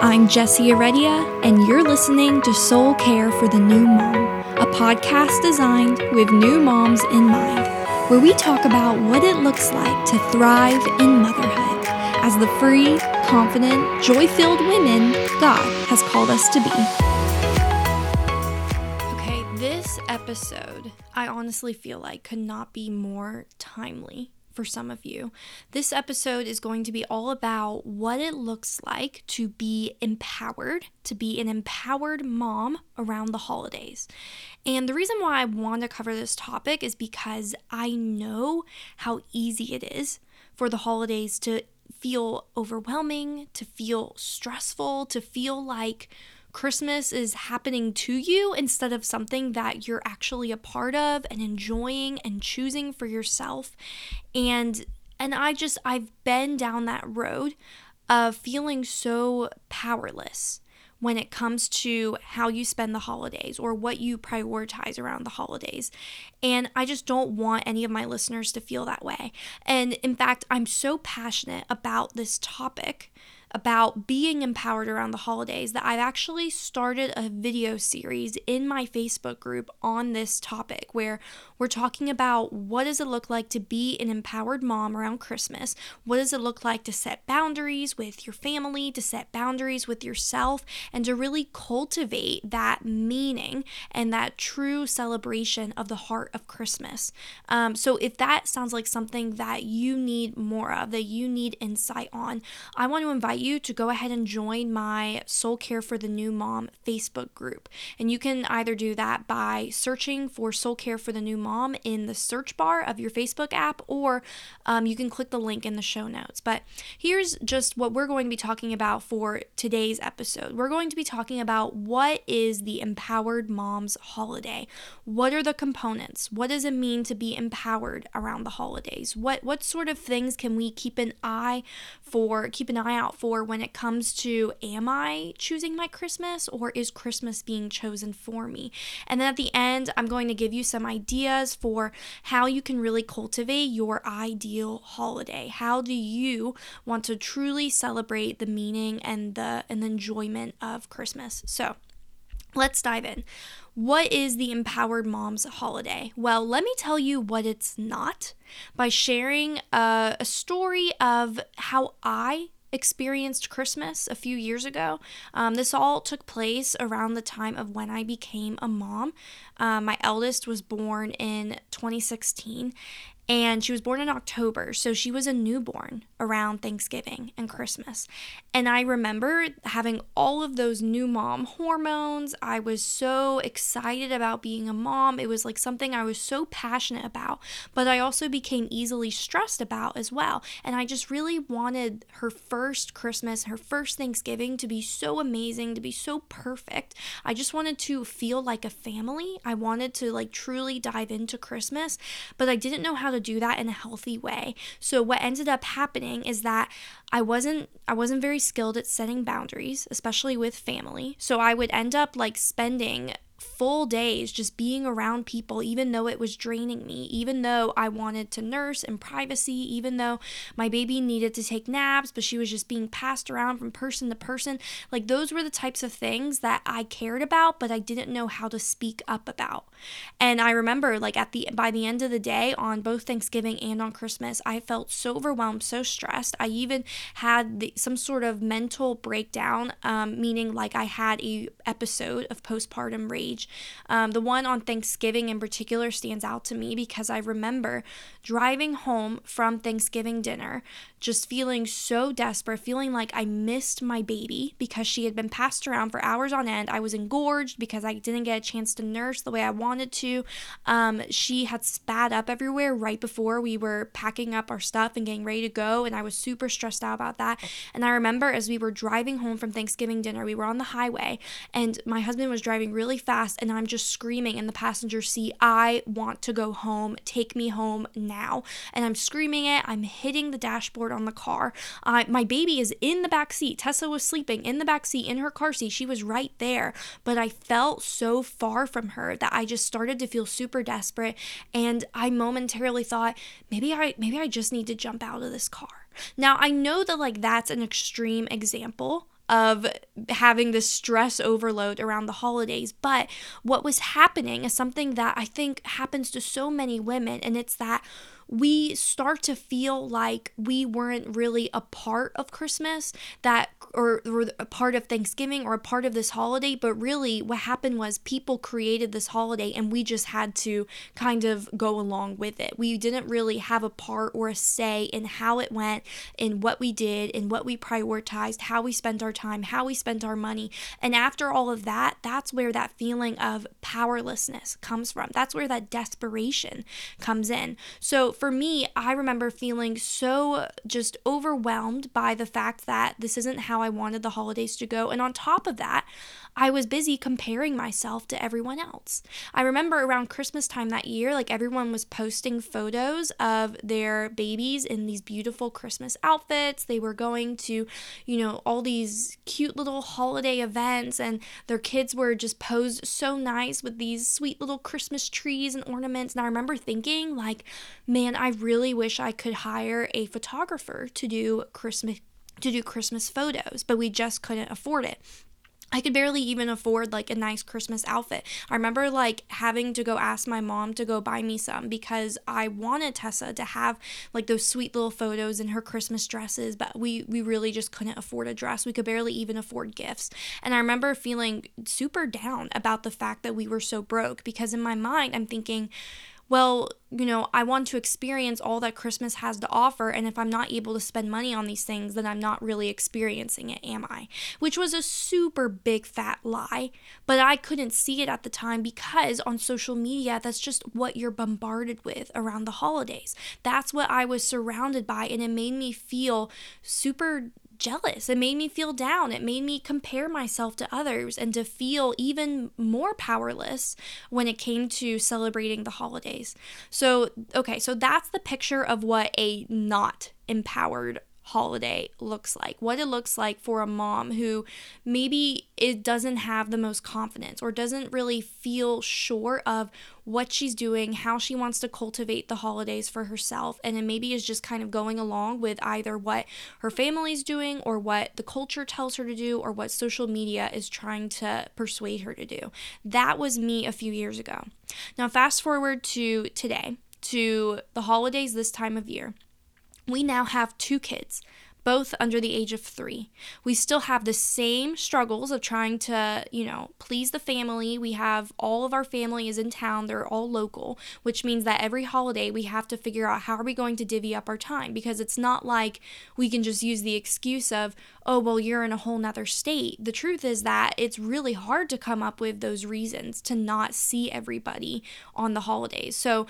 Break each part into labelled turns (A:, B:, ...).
A: I'm Jessie Heredia, and you're listening to Soul Care for the New Mom, a podcast designed with new moms in mind, where we talk about what it looks like to thrive in motherhood as the free, confident, joy filled women God has called us to be. Okay, this episode, I honestly feel like could not be more timely for some of you. This episode is going to be all about what it looks like to be empowered, to be an empowered mom around the holidays. And the reason why I want to cover this topic is because I know how easy it is for the holidays to feel overwhelming, to feel stressful, to feel like Christmas is happening to you instead of something that you're actually a part of and enjoying and choosing for yourself. And and I just I've been down that road of feeling so powerless when it comes to how you spend the holidays or what you prioritize around the holidays. And I just don't want any of my listeners to feel that way. And in fact, I'm so passionate about this topic about being empowered around the holidays that I've actually started a video series in my Facebook group on this topic where we're talking about what does it look like to be an empowered mom around Christmas? What does it look like to set boundaries with your family, to set boundaries with yourself, and to really cultivate that meaning and that true celebration of the heart of Christmas. Um, so if that sounds like something that you need more of, that you need insight on, I want to invite invite you to go ahead and join my Soul Care for the New Mom Facebook group. And you can either do that by searching for Soul Care for the New Mom in the search bar of your Facebook app, or um, you can click the link in the show notes. But here's just what we're going to be talking about for today's episode. We're going to be talking about what is the Empowered Moms holiday? What are the components? What does it mean to be empowered around the holidays? What what sort of things can we keep an eye for, keep an eye out for? For when it comes to am I choosing my Christmas or is Christmas being chosen for me? And then at the end, I'm going to give you some ideas for how you can really cultivate your ideal holiday. How do you want to truly celebrate the meaning and the and the enjoyment of Christmas? So, Let's dive in. What is the Empowered Moms holiday? Well, let me tell you what it's not by sharing a, a story of how I experienced Christmas a few years ago. Um, this all took place around the time of when I became a mom. Uh, my eldest was born in 2016, and she was born in October, so she was a newborn around Thanksgiving and Christmas. And I remember having all of those new mom hormones. I was so excited about being a mom. It was like something I was so passionate about, but I also became easily stressed about as well. And I just really wanted her first Christmas, her first Thanksgiving to be so amazing, to be so perfect. I just wanted to feel like a family. I wanted to like truly dive into Christmas, but I didn't know how to do that in a healthy way. So what ended up happening is that I wasn't I wasn't very skilled at setting boundaries, especially with family. So I would end up like spending full days just being around people, even though it was draining me, even though I wanted to nurse in privacy, even though my baby needed to take naps, but she was just being passed around from person to person. Like, those were the types of things that I cared about, but I didn't know how to speak up about. And I remember, like, at the by the end of the day, on both Thanksgiving and on Christmas, I felt so overwhelmed, so stressed. I even had the, some sort of mental breakdown, um, meaning like I had a episode of postpartum rage um, the one on Thanksgiving in particular stands out to me because I remember driving home from Thanksgiving dinner, just feeling so desperate, feeling like I missed my baby because she had been passed around for hours on end. I was engorged because I didn't get a chance to nurse the way I wanted to. Um, she had spat up everywhere right before we were packing up our stuff and getting ready to go, and I was super stressed out about that. And I remember as we were driving home from Thanksgiving dinner, we were on the highway, and my husband was driving really fast, and I'm just screaming in the passenger seat, I want to go home. Take me home now. And I'm screaming it. I'm hitting the dashboard on the car. My baby is in the back seat. Tessa was sleeping in the back seat in her car seat. She was right there, but I felt so far from her that I just started to feel super desperate, and I momentarily thought maybe I maybe I just need to jump out of this car. Now I know that like that's an extreme example of having this stress overload around the holidays. But what was happening is something that I think happens to so many women, and it's that we start to feel like we weren't really a part of Christmas, that or, or a part of Thanksgiving or a part of this holiday, but really what happened was people created this holiday and we just had to kind of go along with it. We didn't really have a part or a say in how it went, in what we did, in what we prioritized, how we spent our time, how we spent our money. And after all of that, that's where that feeling of powerlessness comes from. That's where that desperation comes in. So for me, I remember feeling so just overwhelmed by the fact that this isn't how I wanted the holidays to go. And on top of that, I was busy comparing myself to everyone else. I remember around Christmas time that year, like everyone was posting photos of their babies in these beautiful Christmas outfits. They were going to, you know, all these cute little holiday events, and their kids were just posed so nice with these sweet little Christmas trees and ornaments. And I remember thinking, like, man, I really wish I could hire a photographer to do Christmas to do Christmas photos, but we just couldn't afford it. I could barely even afford like a nice Christmas outfit. I remember like having to go ask my mom to go buy me some because I wanted Tessa to have like those sweet little photos in her Christmas dresses, but we we really just couldn't afford a dress. We could barely even afford gifts. And I remember feeling super down about the fact that we were so broke because in my mind I'm thinking well, you know, I want to experience all that Christmas has to offer. And if I'm not able to spend money on these things, then I'm not really experiencing it, am I? Which was a super big fat lie. But I couldn't see it at the time because on social media, that's just what you're bombarded with around the holidays. That's what I was surrounded by. And it made me feel super jealous. It made me feel down. It made me compare myself to others and to feel even more powerless when it came to celebrating the holidays. So, okay, so that's the picture of what a not empowered holiday looks like, what it looks like for a mom who maybe it doesn't have the most confidence or doesn't really feel sure of what she's doing, how she wants to cultivate the holidays for herself, and then maybe is just kind of going along with either what her family's doing or what the culture tells her to do or what social media is trying to persuade her to do. That was me a few years ago. Now, fast forward to today, to the holidays this time of year we now have two kids both under the age of three. We still have the same struggles of trying to, you know, please the family. We have all of our family is in town, they're all local, which means that every holiday we have to figure out how are we going to divvy up our time because it's not like we can just use the excuse of, oh, well, you're in a whole nother state. The truth is that it's really hard to come up with those reasons to not see everybody on the holidays. So,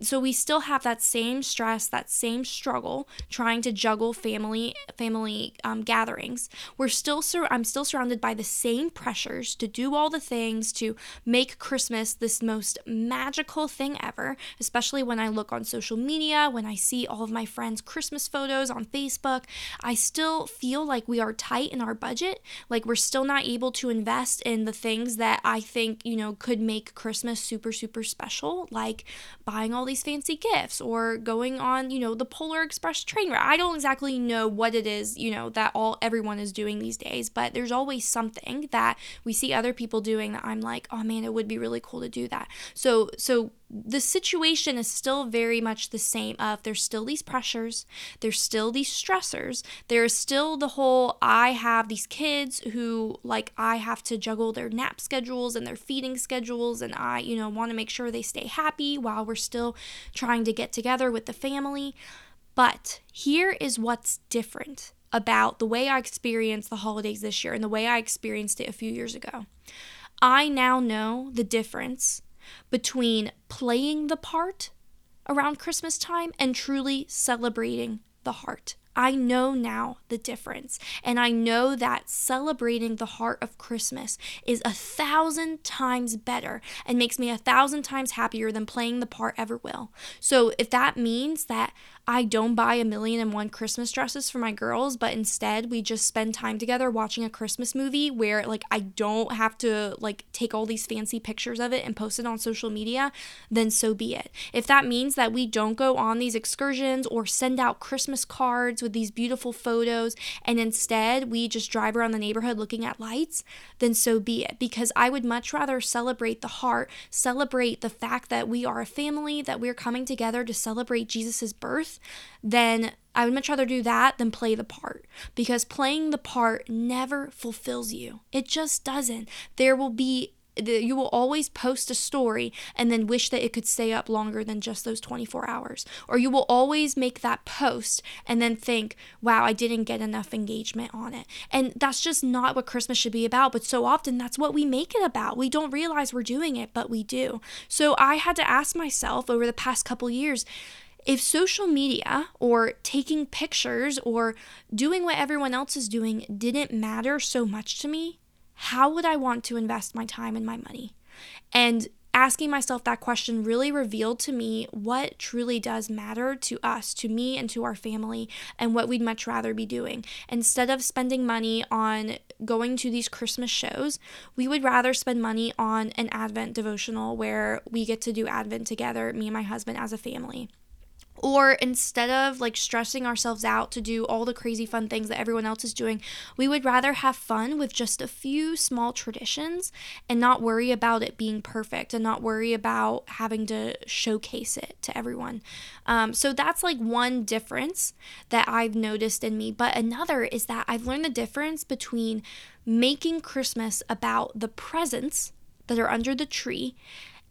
A: so we still have that same stress, that same struggle trying to juggle family family um, gatherings. We're still sur- I'm still surrounded by the same pressures to do all the things to make Christmas this most magical thing ever, especially when I look on social media, when I see all of my friends' Christmas photos on Facebook. I still feel like we are tight in our budget, like we're still not able to invest in the things that I think, you know, could make Christmas super super special, like buying all these fancy gifts or going on, you know, the Polar Express train ride. I don't exactly know what what it is, you know, that all everyone is doing these days, but there's always something that we see other people doing that I'm like, "Oh man, it would be really cool to do that." So so the situation is still very much the same of there's still these pressures there's still these stressors there's still the whole i have these kids who like i have to juggle their nap schedules and their feeding schedules and i you know want to make sure they stay happy while we're still trying to get together with the family but here is what's different about the way I experienced the holidays this year and the way I experienced it a few years ago. I now know the difference between playing the part around Christmas time and truly celebrating the heart. I know now the difference. And I know that celebrating the heart of Christmas is a thousand times better and makes me a thousand times happier than playing the part ever will. So if that means that I don't buy a million and one Christmas dresses for my girls, but instead we just spend time together watching a Christmas movie where like I don't have to like take all these fancy pictures of it and post it on social media, then so be it. If that means that we don't go on these excursions or send out Christmas cards with these beautiful photos and instead we just drive around the neighborhood looking at lights, then so be it. Because I would much rather celebrate the heart, celebrate the fact that we are a family, that we're coming together to celebrate Jesus' birth, then I would much rather do that than play the part because playing the part never fulfills you. It just doesn't. There will be you will always post a story and then wish that it could stay up longer than just those 24 hours. Or you will always make that post and then think, wow, I didn't get enough engagement on it. And that's just not what Christmas should be about. But so often that's what we make it about. We don't realize we're doing it, but we do. So I had to ask myself over the past couple years, if social media or taking pictures or doing what everyone else is doing didn't matter so much to me, how would I want to invest my time and my money? And asking myself that question really revealed to me what truly does matter to us, to me, and to our family, and what we'd much rather be doing. Instead of spending money on going to these Christmas shows, we would rather spend money on an Advent devotional where we get to do Advent together, me and my husband as a family. Or instead of like stressing ourselves out to do all the crazy fun things that everyone else is doing, we would rather have fun with just a few small traditions and not worry about it being perfect and not worry about having to showcase it to everyone. Um, so that's like one difference that I've noticed in me. But another is that I've learned the difference between making Christmas about the presents that are under the tree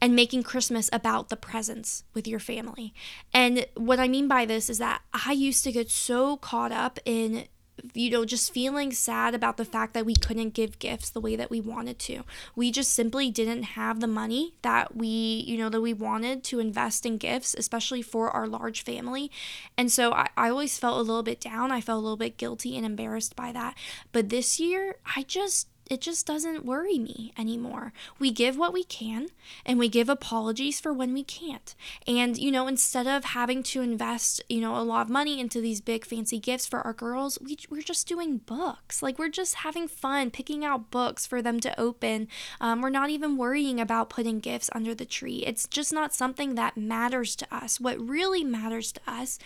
A: and making Christmas about the presents with your family. And what I mean by this is that I used to get so caught up in you know, just feeling sad about the fact that we couldn't give gifts the way that we wanted to. We just simply didn't have the money that we, you know, that we wanted to invest in gifts, especially for our large family. And so I, I always felt a little bit down. I felt a little bit guilty and embarrassed by that. But this year, I just it just doesn't worry me anymore. We give what we can and we give apologies for when we can't. And, you know, instead of having to invest, you know, a lot of money into these big fancy gifts for our girls, we, we're just doing books. Like, we're just having fun picking out books for them to open. Um, we're not even worrying about putting gifts under the tree. It's just not something that matters to us. What really matters to us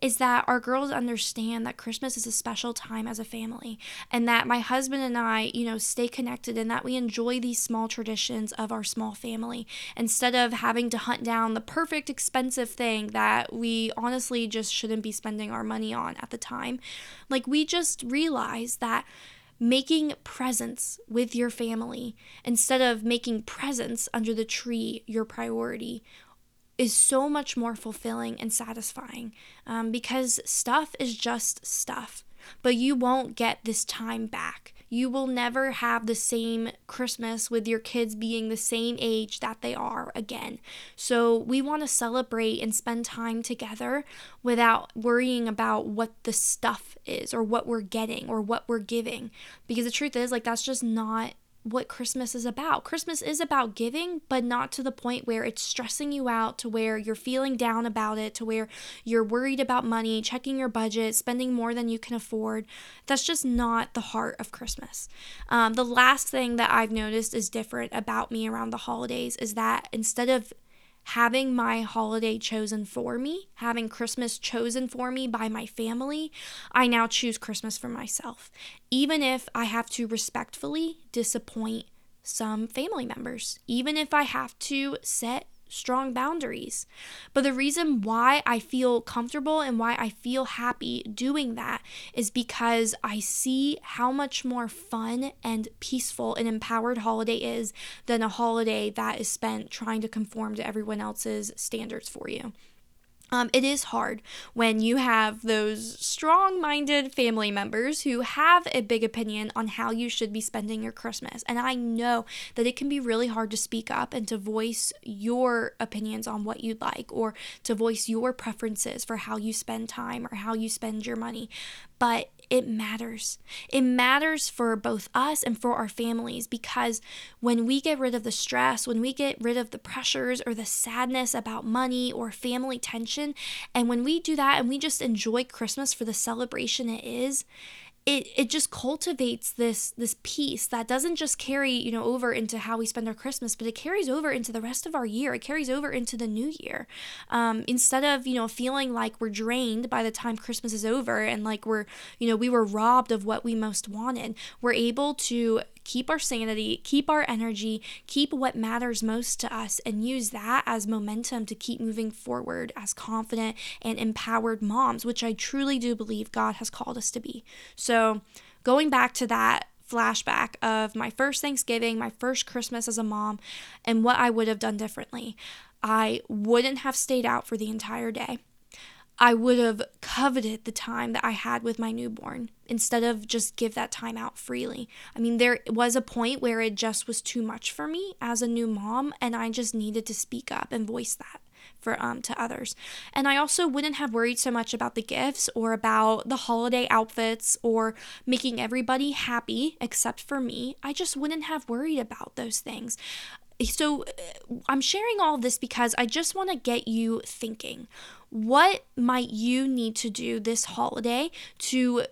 A: is that our girls understand that Christmas is a special time as a family and that my husband and I, you know, stay connected and that we enjoy these small traditions of our small family instead of having to hunt down the perfect expensive thing that we honestly just shouldn't be spending our money on at the time. Like, we just realize that making presents with your family instead of making presents under the tree your priority is so much more fulfilling and satisfying um, because stuff is just stuff, but you won't get this time back. You will never have the same Christmas with your kids being the same age that they are again. So, we want to celebrate and spend time together without worrying about what the stuff is or what we're getting or what we're giving. Because the truth is, like, that's just not what Christmas is about. Christmas is about giving, but not to the point where it's stressing you out, to where you're feeling down about it, to where you're worried about money, checking your budget, spending more than you can afford. That's just not the heart of Christmas. Um, the last thing that I've noticed is different about me around the holidays is that instead of having my holiday chosen for me, having Christmas chosen for me by my family, I now choose Christmas for myself, even if I have to respectfully disappoint some family members, even if I have to set strong boundaries. But the reason why I feel comfortable and why I feel happy doing that is because I see how much more fun and peaceful an empowered holiday is than a holiday that is spent trying to conform to everyone else's standards for you. Um, it is hard when you have those strong minded family members who have a big opinion on how you should be spending your Christmas. And I know that it can be really hard to speak up and to voice your opinions on what you'd like or to voice your preferences for how you spend time or how you spend your money. But it matters. It matters for both us and for our families because when we get rid of the stress, when we get rid of the pressures or the sadness about money or family tension, and when we do that and we just enjoy Christmas for the celebration it is, it it just cultivates this this peace that doesn't just carry you know over into how we spend our christmas but it carries over into the rest of our year. It carries over into the new year. Um, instead of you know feeling like we're drained by the time christmas is over and like we're you know we were robbed of what we most wanted we're able to keep our sanity, keep our energy, keep what matters most to us, and use that as momentum to keep moving forward as confident and empowered moms, which I truly do believe God has called us to be. So, going back to that flashback of my first Thanksgiving, my first Christmas as a mom, and what I would have done differently. I wouldn't have stayed out for the entire day. I would have coveted the time that I had with my newborn instead of just give that time out freely. I mean, there was a point where it just was too much for me as a new mom, and I just needed to speak up and voice that for um to others. And I also wouldn't have worried so much about the gifts or about the holiday outfits or making everybody happy except for me. I just wouldn't have worried about those things so uh, I'm sharing all this because I just want to get you thinking. What might you need to do this holiday to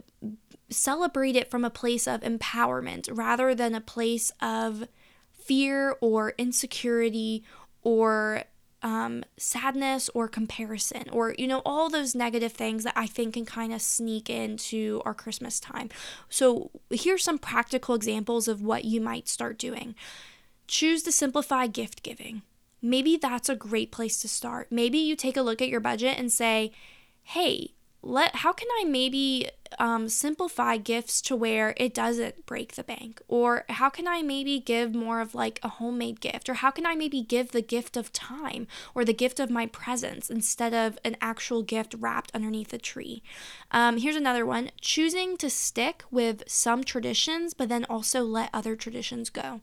A: celebrate it from a place of empowerment rather than a place of fear or insecurity or um, sadness or comparison or you know all those negative things that i think can kind of sneak into our christmas time. So here's some practical examples of what you might start doing. Choose to simplify gift giving maybe that's a great place to start. Maybe you take a look at your budget and say, hey, let how can I maybe um, simplify gifts to where it doesn't break the bank? Or how can I maybe give more of like a homemade gift? Or how can I maybe give the gift of time or the gift of my presence instead of an actual gift wrapped underneath a tree? Um, here's another one choosing to stick with some traditions, but then also let other traditions go.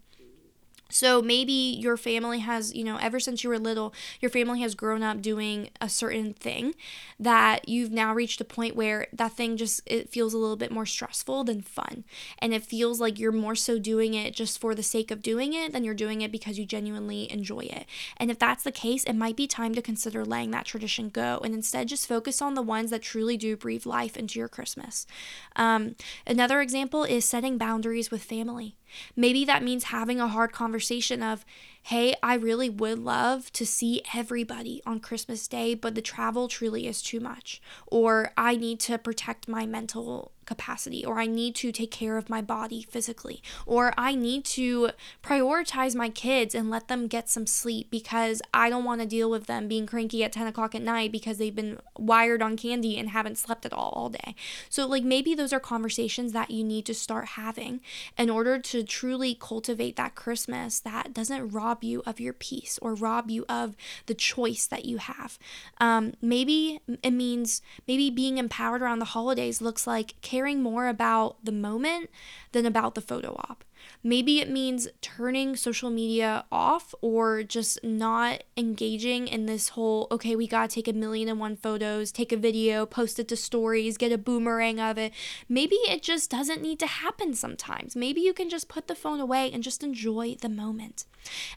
A: So maybe your family has, you know, ever since you were little, your family has grown up doing a certain thing that you've now reached a point where that thing just it feels a little bit more stressful than fun. And it feels like you're more so doing it just for the sake of doing it than you're doing it because you genuinely enjoy it. And if that's the case, it might be time to consider letting that tradition go and instead just focus on the ones that truly do breathe life into your Christmas. Um, another example is setting boundaries with family. Maybe that means having a hard conversation of, hey, I really would love to see everybody on Christmas Day, but the travel truly is too much. Or I need to protect my mental capacity, or I need to take care of my body physically, or I need to prioritize my kids and let them get some sleep because I don't want to deal with them being cranky at 10 o'clock at night because they've been wired on candy and haven't slept at all all day. So, like, maybe those are conversations that you need to start having in order to truly cultivate that Christmas that doesn't rob you of your peace or rob you of the choice that you have. Um, maybe it means maybe being empowered around the holidays looks like caring more about the moment than about the photo op. Maybe it means turning social media off or just not engaging in this whole, okay, we gotta take a million and one photos, take a video, post it to stories, get a boomerang of it. Maybe it just doesn't need to happen sometimes. Maybe you can just put the phone away and just enjoy the moment.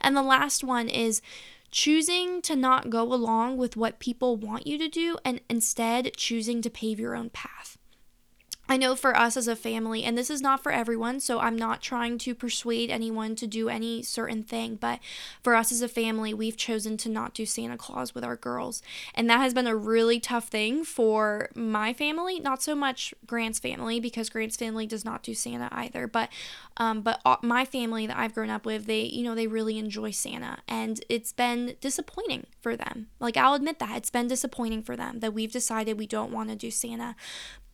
A: And the last one is choosing to not go along with what people want you to do and instead choosing to pave your own path. I know for us as a family, and this is not for everyone, so I'm not trying to persuade anyone to do any certain thing, but for us as a family, we've chosen to not do Santa Claus with our girls. And that has been a really tough thing for my family, not so much Grant's family, because Grant's family does not do Santa either, but um, but my family that I've grown up with, they, you know, they really enjoy Santa, and it's been disappointing for them. Like, I'll admit that it's been disappointing for them that we've decided we don't want to do Santa.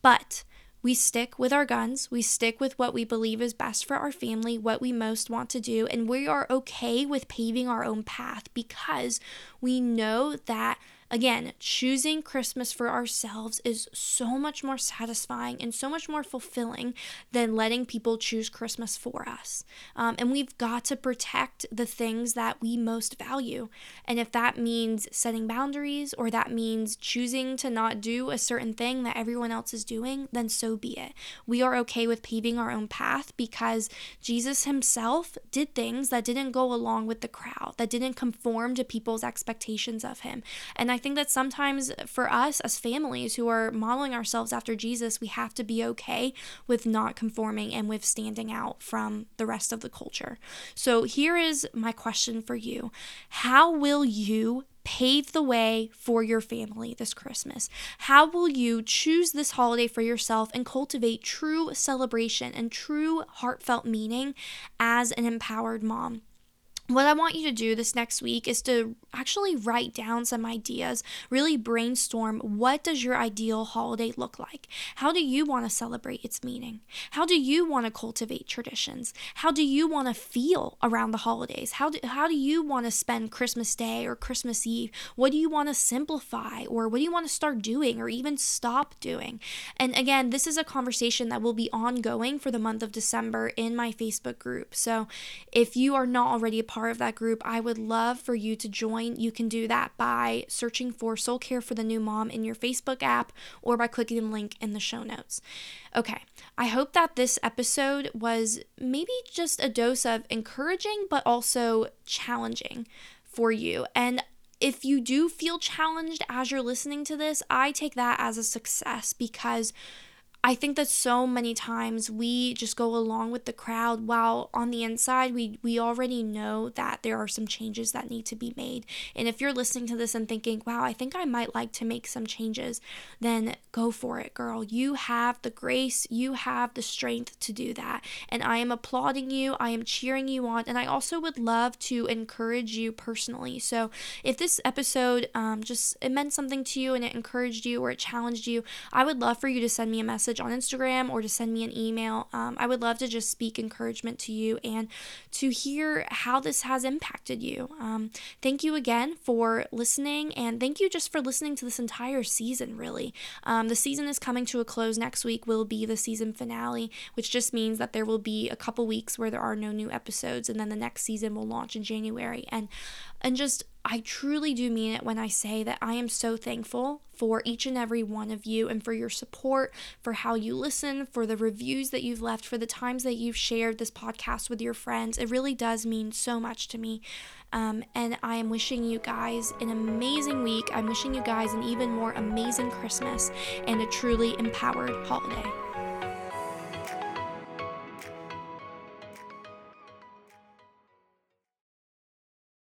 A: But we stick with our guns, we stick with what we believe is best for our family, what we most want to do, and we are okay with paving our own path because we know that Again, choosing Christmas for ourselves is so much more satisfying and so much more fulfilling than letting people choose Christmas for us. Um, and we've got to protect the things that we most value. And if that means setting boundaries or that means choosing to not do a certain thing that everyone else is doing, then so be it. We are okay with paving our own path because Jesus himself did things that didn't go along with the crowd, that didn't conform to people's expectations of him. And I think that sometimes for us as families who are modeling ourselves after Jesus, we have to be okay with not conforming and with standing out from the rest of the culture. So here is my question for you How will you pave the way for your family this Christmas? How will you choose this holiday for yourself and cultivate true celebration and true heartfelt meaning as an empowered mom? What I want you to do this next week is to actually write down some ideas, really brainstorm what does your ideal holiday look like? How do you want to celebrate its meaning? How do you want to cultivate traditions? How do you want to feel around the holidays? How do, how do you want to spend Christmas Day or Christmas Eve? What do you want to simplify or what do you want to start doing or even stop doing? And again, this is a conversation that will be ongoing for the month of December in my Facebook group. So if you are not already a part of that group, I would love for you to join. You can do that by searching for Soul Care for the New Mom in your Facebook app or by clicking the link in the show notes. Okay, I hope that this episode was maybe just a dose of encouraging but also challenging for you. And if you do feel challenged as you're listening to this, I take that as a success because I think that so many times we just go along with the crowd while on the inside we we already know that there are some changes that need to be made. And if you're listening to this and thinking, "Wow, I think I might like to make some changes," then go for it, girl. You have the grace, you have the strength to do that. And I am applauding you, I am cheering you on, and I also would love to encourage you personally. So, if this episode um, just it meant something to you and it encouraged you or it challenged you, I would love for you to send me a message message on Instagram or to send me an email. Um, I would love to just speak encouragement to you and to hear how this has impacted you. Um, thank you again for listening, and thank you just for listening to this entire season, really. Um, the season is coming to a close next week, will be the season finale, which just means that there will be a couple weeks where there are no new episodes, and then the next season will launch in January. And and just I truly do mean it when I say that I am so thankful for each and every one of you and for your support, for how you listen, for the reviews that you've left, for the times that you've shared this podcast with your friends. It really does mean so much to me. Um, and I am wishing you guys an amazing week. I'm wishing you guys an even more amazing Christmas and a truly empowered holiday.